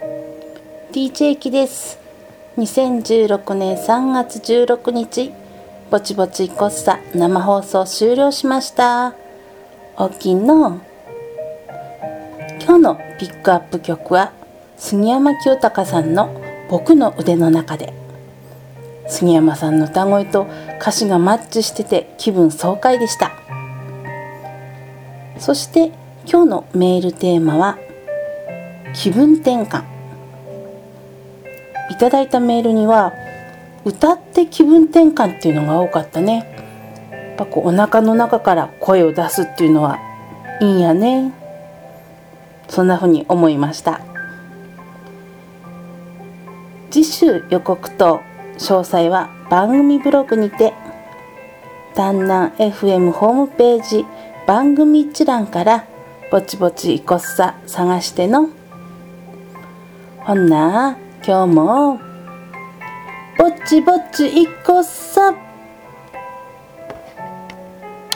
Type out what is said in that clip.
DJ キです。2016年3月16日ぼちぼちこっさ生放送終了しました。おきの今日のピックアップ曲は杉山清隆さんの「僕の腕の中で」杉山さんの歌声と歌詞がマッチしてて気分爽快でした。そして今日のメールテーマは気分転換。いただいたメールには歌って気分転換っていうのが多かったね。やっぱこうお腹の中から声を出すっていうのはいいんやね。そんな風に思いました。次週予告と詳細は番組ブログにて丹南 FM ホームページ番組一覧からぼちぼちいこっさ探してのほんな今日もぼちぼちいこっさ